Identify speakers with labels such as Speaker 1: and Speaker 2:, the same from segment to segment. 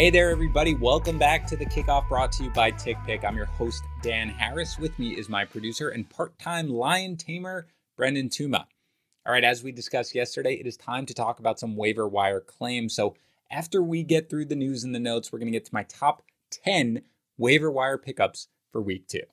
Speaker 1: Hey there, everybody. Welcome back to the kickoff brought to you by TickPick. I'm your host, Dan Harris. With me is my producer and part time lion tamer, Brendan Tuma. All right, as we discussed yesterday, it is time to talk about some waiver wire claims. So, after we get through the news and the notes, we're going to get to my top 10 waiver wire pickups for week two.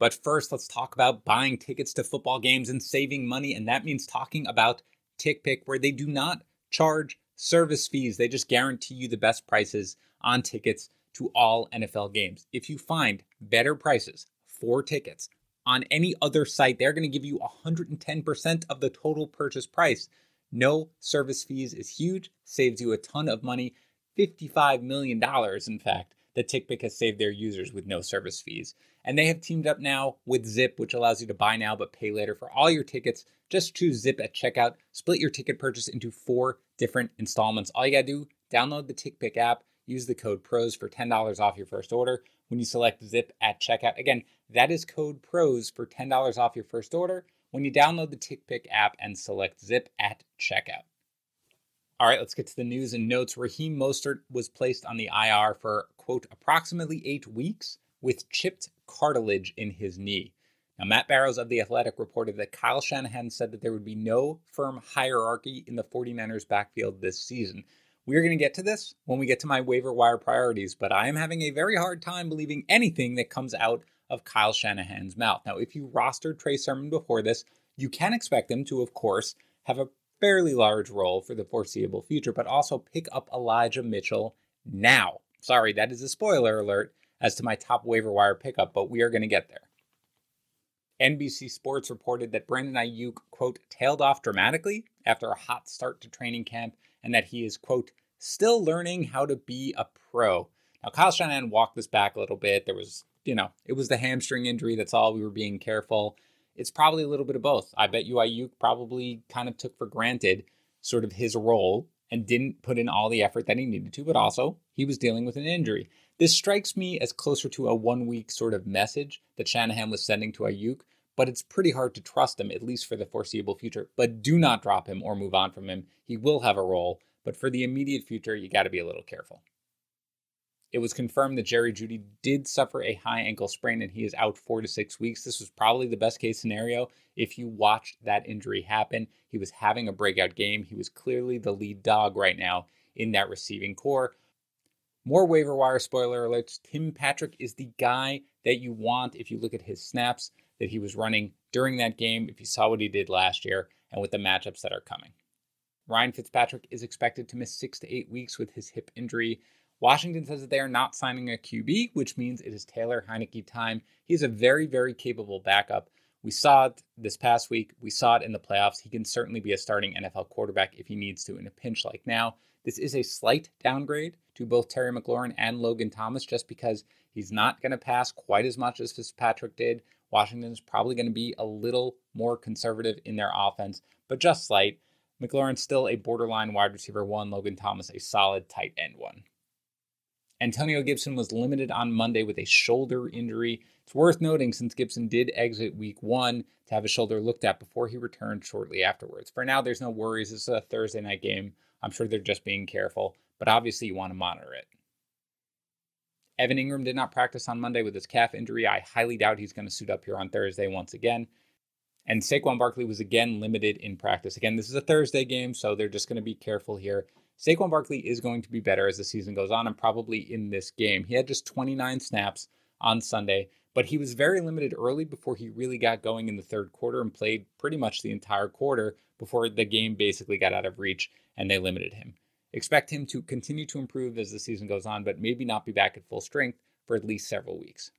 Speaker 1: But first, let's talk about buying tickets to football games and saving money. And that means talking about TickPick, where they do not charge service fees. They just guarantee you the best prices on tickets to all NFL games. If you find better prices for tickets on any other site, they're going to give you 110% of the total purchase price. No service fees is huge, saves you a ton of money. $55 million, in fact, that TickPick has saved their users with no service fees. And they have teamed up now with Zip, which allows you to buy now but pay later for all your tickets. Just choose Zip at checkout, split your ticket purchase into four different installments. All you gotta do, download the TickPick app, use the code PROS for $10 off your first order when you select Zip at checkout. Again, that is code PROS for $10 off your first order when you download the TickPick app and select Zip at checkout. All right, let's get to the news and notes. Raheem Mostert was placed on the IR for, quote, approximately eight weeks with chipped cartilage in his knee. Now, Matt Barrows of The Athletic reported that Kyle Shanahan said that there would be no firm hierarchy in the 49ers backfield this season. We are going to get to this when we get to my waiver wire priorities, but I am having a very hard time believing anything that comes out of Kyle Shanahan's mouth. Now, if you rostered Trey Sermon before this, you can expect him to, of course, have a fairly large role for the foreseeable future, but also pick up Elijah Mitchell now. Sorry, that is a spoiler alert as to my top waiver wire pickup, but we are going to get there. NBC Sports reported that Brandon Aiyuk, quote, tailed off dramatically after a hot start to training camp and that he is, quote, still learning how to be a pro. Now, Kyle Shanahan walked this back a little bit. There was, you know, it was the hamstring injury. That's all. We were being careful it's probably a little bit of both. I bet you Aiyuk probably kind of took for granted sort of his role and didn't put in all the effort that he needed to, but also he was dealing with an injury. This strikes me as closer to a one week sort of message that Shanahan was sending to Aiyuk, but it's pretty hard to trust him, at least for the foreseeable future. But do not drop him or move on from him. He will have a role, but for the immediate future, you got to be a little careful. It was confirmed that Jerry Jeudy did suffer a high ankle sprain and he is out four to six weeks. This was probably the best case scenario if you watched that injury happen. He was having a breakout game. He was clearly the lead dog right now in that receiving corps. More waiver wire spoiler alerts. Tim Patrick is the guy that you want if you look at his snaps that he was running during that game, if you saw what he did last year, and with the matchups that are coming. Ryan Fitzpatrick is expected to miss six to eight weeks with his hip injury. Washington says that they are not signing a QB, which means it is Taylor Heinicke time. He's a very, very capable backup. We saw it this past week. We saw it in the playoffs. He can certainly be a starting NFL quarterback if he needs to in a pinch like now. This is a slight downgrade to both Terry McLaurin and Logan Thomas just because he's not going to pass quite as much as Fitzpatrick did. Washington is probably going to be a little more conservative in their offense, but just slight. McLaurin's still a borderline wide receiver one, Logan Thomas a solid tight end one. Antonio Gibson was limited on Monday with a shoulder injury. It's worth noting since Gibson did exit week one to have his shoulder looked at before he returned shortly afterwards. For now, there's no worries. This is a Thursday night game. I'm sure they're just being careful, but obviously you want to monitor it. Evan Engram did not practice on Monday with his calf injury. I highly doubt he's going to suit up here on Thursday once again. And Saquon Barkley was again limited in practice. Again, this is a Thursday game, so they're just going to be careful here. Saquon Barkley is going to be better as the season goes on and probably in this game. He had just 29 snaps on Sunday, but he was very limited early before he really got going in the third quarter and played pretty much the entire quarter before the game basically got out of reach and they limited him. Expect him to continue to improve as the season goes on, but maybe not be back at full strength for at least several weeks.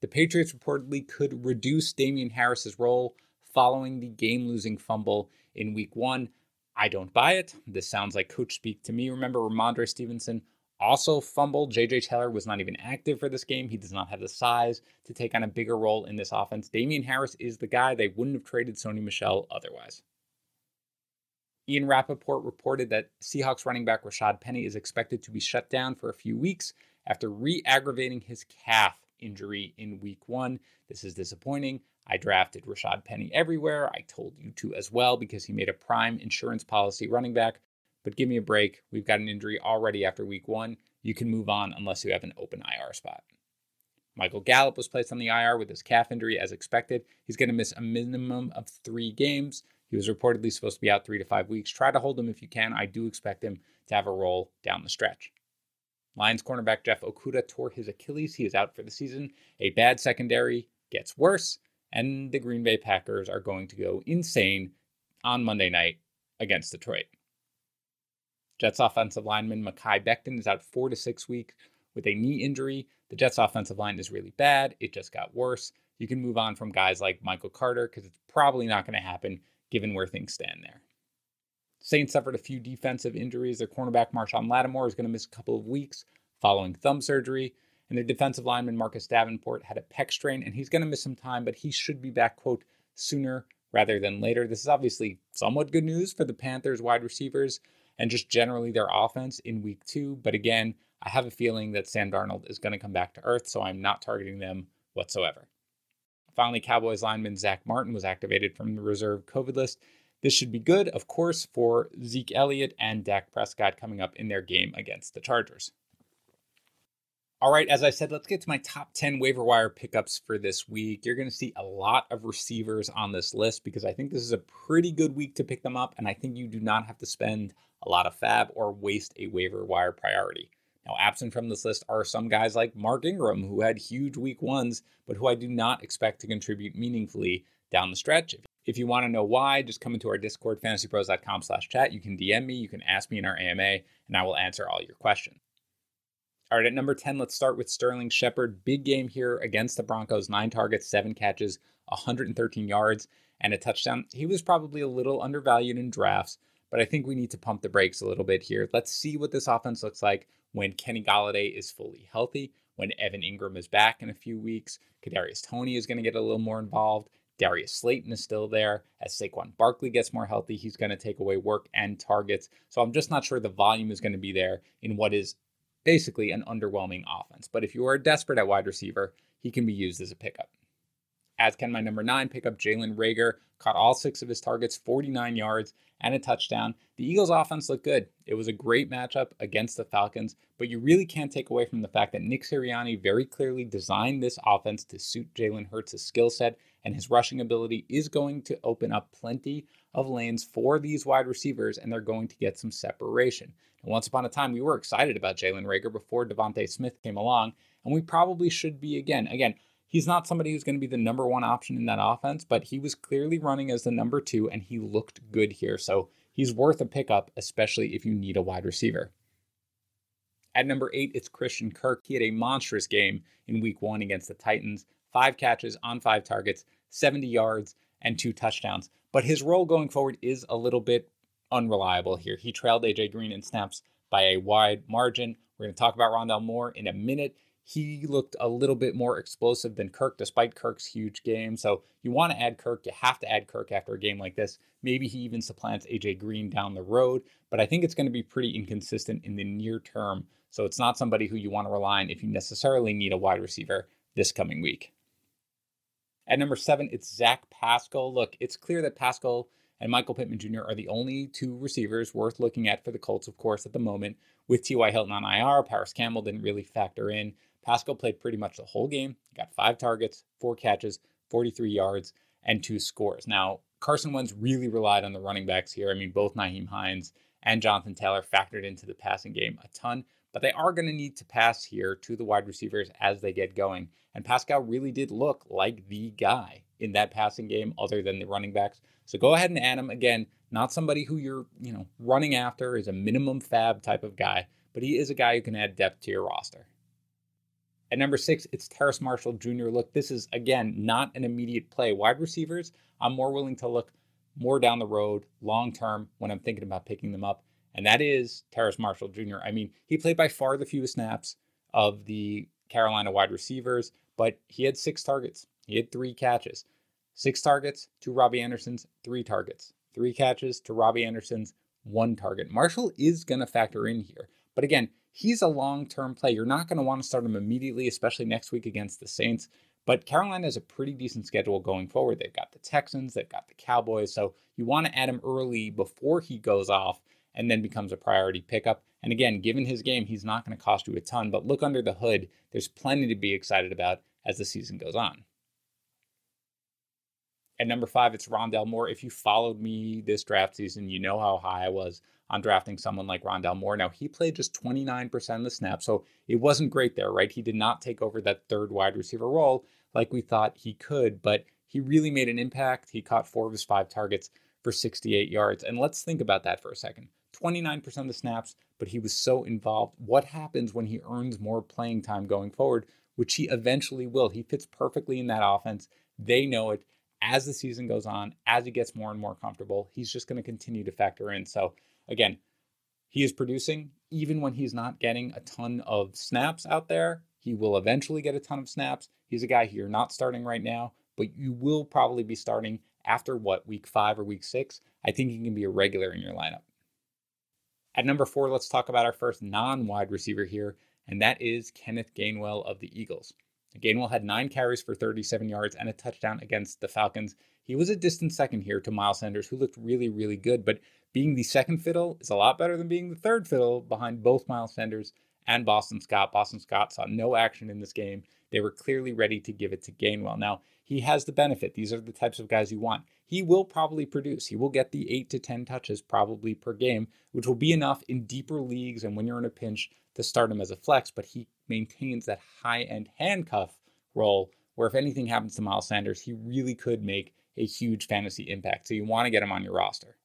Speaker 1: The Patriots reportedly could reduce Damien Harris's role following the game losing fumble in week one. I don't buy it. This sounds like coach speak to me. Remember, Rhamondre Stevenson also fumbled. JJ Taylor was not even active for this game. He does not have the size to take on a bigger role in this offense. Damien Harris is the guy. They wouldn't have traded Sony Michel otherwise. Ian Rapoport reported that Seahawks running back Rashad Penny is expected to be shut down for a few weeks after re aggravating his calf injury in week one. This is disappointing. I drafted Rashad Penny everywhere. I told you to as well because he made a prime insurance policy running back but give me a break. We've got an injury already after week one. You can move on unless you have an open IR spot. Michael Gallup was placed on the IR with his calf injury as expected. He's going to miss a minimum of three games. He was reportedly supposed to be out three to five weeks. Try to hold him if you can. I do expect him to have a role down the stretch. Lions cornerback Jeff Okudah tore his Achilles. He is out for the season. A bad secondary gets worse, and the Green Bay Packers are going to go insane on Monday night against Detroit. Jets offensive lineman Mekhi Becton is out four to six weeks with a knee injury. The Jets offensive line is really bad. It just got worse. You can move on from guys like Michael Carter because it's probably not going to happen given where things stand there. Saints suffered a few defensive injuries. Their cornerback Marshon Lattimore is going to miss a couple of weeks following thumb surgery. And their defensive lineman Marcus Davenport had a pec strain and he's going to miss some time, but he should be back, quote, sooner rather than later. This is obviously somewhat good news for the Panthers wide receivers and just generally their offense in week two. But again, I have a feeling that Sam Darnold is going to come back to earth, so I'm not targeting them whatsoever. Finally, Cowboys lineman Zack Martin was activated from the reserve COVID list. This should be good, of course, for Zeke Elliott and Dak Prescott coming up in their game against the Chargers. All right, as I said, let's get to my top 10 waiver wire pickups for this week. You're going to see a lot of receivers on this list because I think this is a pretty good week to pick them up, and I think you do not have to spend a lot of fab or waste a waiver wire priority. Now, absent from this list are some guys like Mark Ingram, who had huge week ones, but who I do not expect to contribute meaningfully down the stretch. If you want to know why, just come into our Discord, fantasypros.com slash chat. You can DM me, you can ask me in our AMA, and I will answer all your questions. All right, at number 10, let's start with Sterling Shepard. Big game here against the Broncos. Nine targets, seven catches, 113 yards, and a touchdown. He was probably a little undervalued in drafts, but I think we need to pump the brakes a little bit here. Let's see what this offense looks like when Kenny Golladay is fully healthy, when Evan Engram is back in a few weeks. Kadarius Toney is going to get a little more involved. Darius Slayton is still there. As Saquon Barkley gets more healthy, he's going to take away work and targets. So I'm just not sure the volume is going to be there in what is basically an underwhelming offense. But if you are desperate at wide receiver, he can be used as a pickup. As can my number nine pickup, Jalen Reagor. caught all six of his targets, 49 yards, and a touchdown. The Eagles' offense looked good. It was a great matchup against the Falcons, but you really can't take away from the fact that Nick Sirianni very clearly designed this offense to suit Jalen Hurts' skill set, and his rushing ability is going to open up plenty of lanes for these wide receivers, and they're going to get some separation. And once upon a time, we were excited about Jalen Reagor before DeVonta Smith came along, and we probably should be again. Again, he's not somebody who's going to be the number one option in that offense, but he was clearly running as the number two, and he looked good here. So he's worth a pickup, especially if you need a wide receiver. At number eight, it's Christian Kirk. He had a monstrous game in week one against the Titans five catches on five targets, 70 yards, and two touchdowns. But his role going forward is a little bit unreliable here. He trailed AJ Green in snaps by a wide margin. We're going to talk about Rondale Moore in a minute. He looked a little bit more explosive than Kirk, despite Kirk's huge game. So you want to add Kirk. You have to add Kirk after a game like this. Maybe he even supplants AJ Green down the road, but I think it's going to be pretty inconsistent in the near term. So it's not somebody who you want to rely on if you necessarily need a wide receiver this coming week. At number seven, it's Zach Pascal. Look, it's clear that Pascal and Michael Pittman Jr. are the only two receivers worth looking at for the Colts, of course, at the moment. With T.Y. Hilton on IR, Parris Campbell didn't really factor in. Pascal played pretty much the whole game. He got five targets, four catches, 43 yards, and two scores. Now, Carson Wentz really relied on the running backs here. I mean, both Nyheim Hines and Jonathan Taylor factored into the passing game a ton, but they are going to need to pass here to the wide receivers as they get going. And Pascal really did look like the guy in that passing game, other than the running backs. So go ahead and add him again. Not somebody who you're, you know, running after is a minimum fab type of guy, but he is a guy who can add depth to your roster. At number six, it's Terrace Marshall Jr. Look, this is again not an immediate play. Wide receivers, I'm more willing to look more down the road, long term, when I'm thinking about picking them up. And that is Terrace Marshall Jr. I mean, he played by far the fewest snaps of the Carolina wide receivers, but he had six targets. He had three catches. Six targets to Robbie Anderson's three targets. Three catches to Robbie Anderson's one target. Marshall is going to factor in here. But again, he's a long term play. You're not going to want to start him immediately, especially next week against the Saints. But Carolina has a pretty decent schedule going forward. They've got the Texans, they've got the Cowboys. So you want to add him early before he goes off and then becomes a priority pickup. And again, given his game, he's not going to cost you a ton, but look under the hood. There's plenty to be excited about as the season goes on. At number five, it's Rondale Moore. If you followed me this draft season, you know how high I was on drafting someone like Rondale Moore. Now, he played just 29% of the snaps, so it wasn't great there, right? He did not take over that third wide receiver role like we thought he could, but he really made an impact. He caught four of his five targets for 68 yards. And let's think about that for a second. 29% of the snaps, but he was so involved. What happens when he earns more playing time going forward, which he eventually will? He fits perfectly in that offense. They know it. As the season goes on, as he gets more and more comfortable, he's just going to continue to factor in. So, again, he is producing even when he's not getting a ton of snaps out there. He will eventually get a ton of snaps. He's a guy who you're not starting right now, but you will probably be starting after what, week five or week six? I think he can be a regular in your lineup. At number four, let's talk about our first non wide receiver here, and that is Kenneth Gainwell of the Eagles. Gainwell had nine carries for 37 yards and a touchdown against the Falcons. He was a distant second here to Miles Sanders, who looked really, really good. But being the second fiddle is a lot better than being the third fiddle behind both Miles Sanders and Boston Scott. Boston Scott saw no action in this game. They were clearly ready to give it to Gainwell. Now, he has the benefit. These are the types of guys you want. He will probably produce. He will get the eight to 10 touches probably per game, which will be enough in deeper leagues and when you're in a pinch to start him as a flex. But he maintains that high end handcuff role where if anything happens to Miles Sanders, he really could make a huge fantasy impact. So you want to get him on your roster.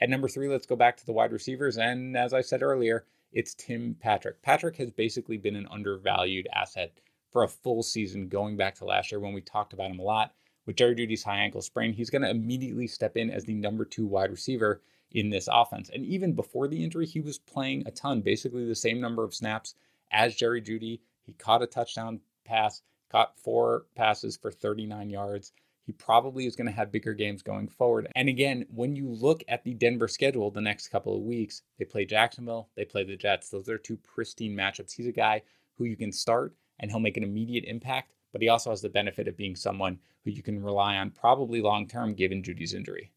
Speaker 1: At number three, let's go back to the wide receivers. And as I said earlier, it's Tim Patrick. Patrick has basically been an undervalued asset for a full season going back to last year when we talked about him a lot. With Jerry Jeudy's high ankle sprain, he's going to immediately step in as the number two wide receiver in this offense. And even before the injury, he was playing a ton, basically the same number of snaps as Jerry Jeudy. He caught a touchdown pass, caught four passes for 39 yards. He probably is going to have bigger games going forward. And again, when you look at the Denver schedule the next couple of weeks, they play Jacksonville, they play the Jets. Those are two pristine matchups. He's a guy who you can start and he'll make an immediate impact, but he also has the benefit of being someone who you can rely on probably long term given Jeudy's injury.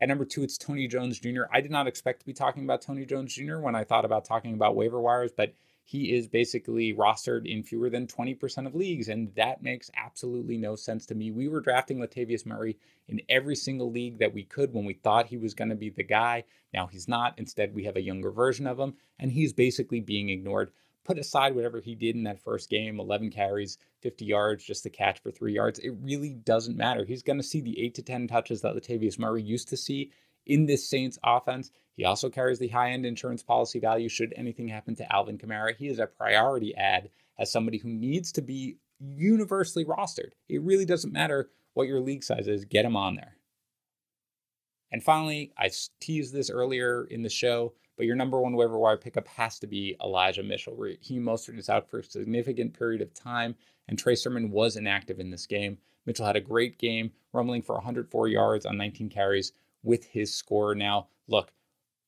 Speaker 1: At number two, it's Tony Jones Jr. I did not expect to be talking about Tony Jones Jr. when I thought about talking about waiver wires, but he is basically rostered in fewer than 20% of leagues, and that makes absolutely no sense to me. We were drafting Latavius Murray in every single league that we could when we thought he was going to be the guy. Now he's not. Instead, we have a younger version of him, and he's basically being ignored. Put aside whatever he did in that first game 11 carries, 50 yards, just the catch for three yards. It really doesn't matter. He's going to see the eight to 10 touches that Latavius Murray used to see in this Saints offense. He also carries the high end insurance policy value should anything happen to Alvin Kamara. He is a priority add as somebody who needs to be universally rostered. It really doesn't matter what your league size is, get him on there. And finally, I teased this earlier in the show, but your number one waiver wire pickup has to be Elijah Mitchell. Raheem Mostert is out for a significant period of time, and Trey Sermon was inactive in this game. Mitchell had a great game, rumbling for 104 yards on 19 carries with his score. Now, look,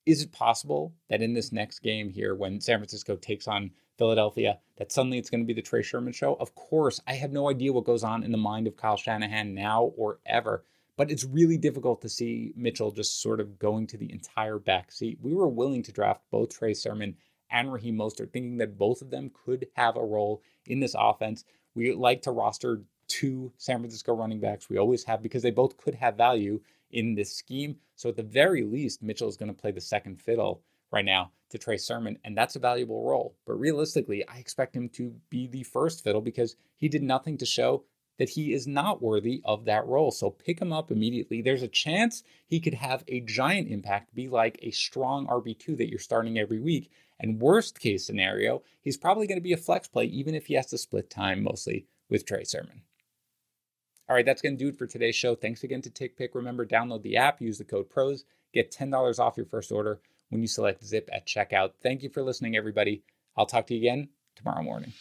Speaker 1: is it possible that in this next game here, when San Francisco takes on Philadelphia, that suddenly it's going to be the Trey Sermon show? Of course, I have no idea what goes on in the mind of Kyle Shanahan now or ever, but it's really difficult to see Mitchell just sort of going to the entire back seat. We were willing to draft both Trey Sermon and Raheem Mostert, thinking that both of them could have a role in this offense. We like to roster two San Francisco running backs. We always have because they both could have value in this scheme. So at the very least, Mitchell is going to play the second fiddle right now to Trey Sermon, and that's a valuable role. But realistically, I expect him to be the first fiddle because he did nothing to show that he is not worthy of that role. So pick him up immediately. There's a chance he could have a giant impact, be like a strong RB2 that you're starting every week. And worst case scenario, he's probably going to be a flex play, even if he has to split time mostly with Trey Sermon. All right, that's going to do it for today's show. Thanks again to TickPick. Remember, download the app, use the code PROS, get $10 off your first order when you select Zip at checkout. Thank you for listening, everybody. I'll talk to you again tomorrow morning.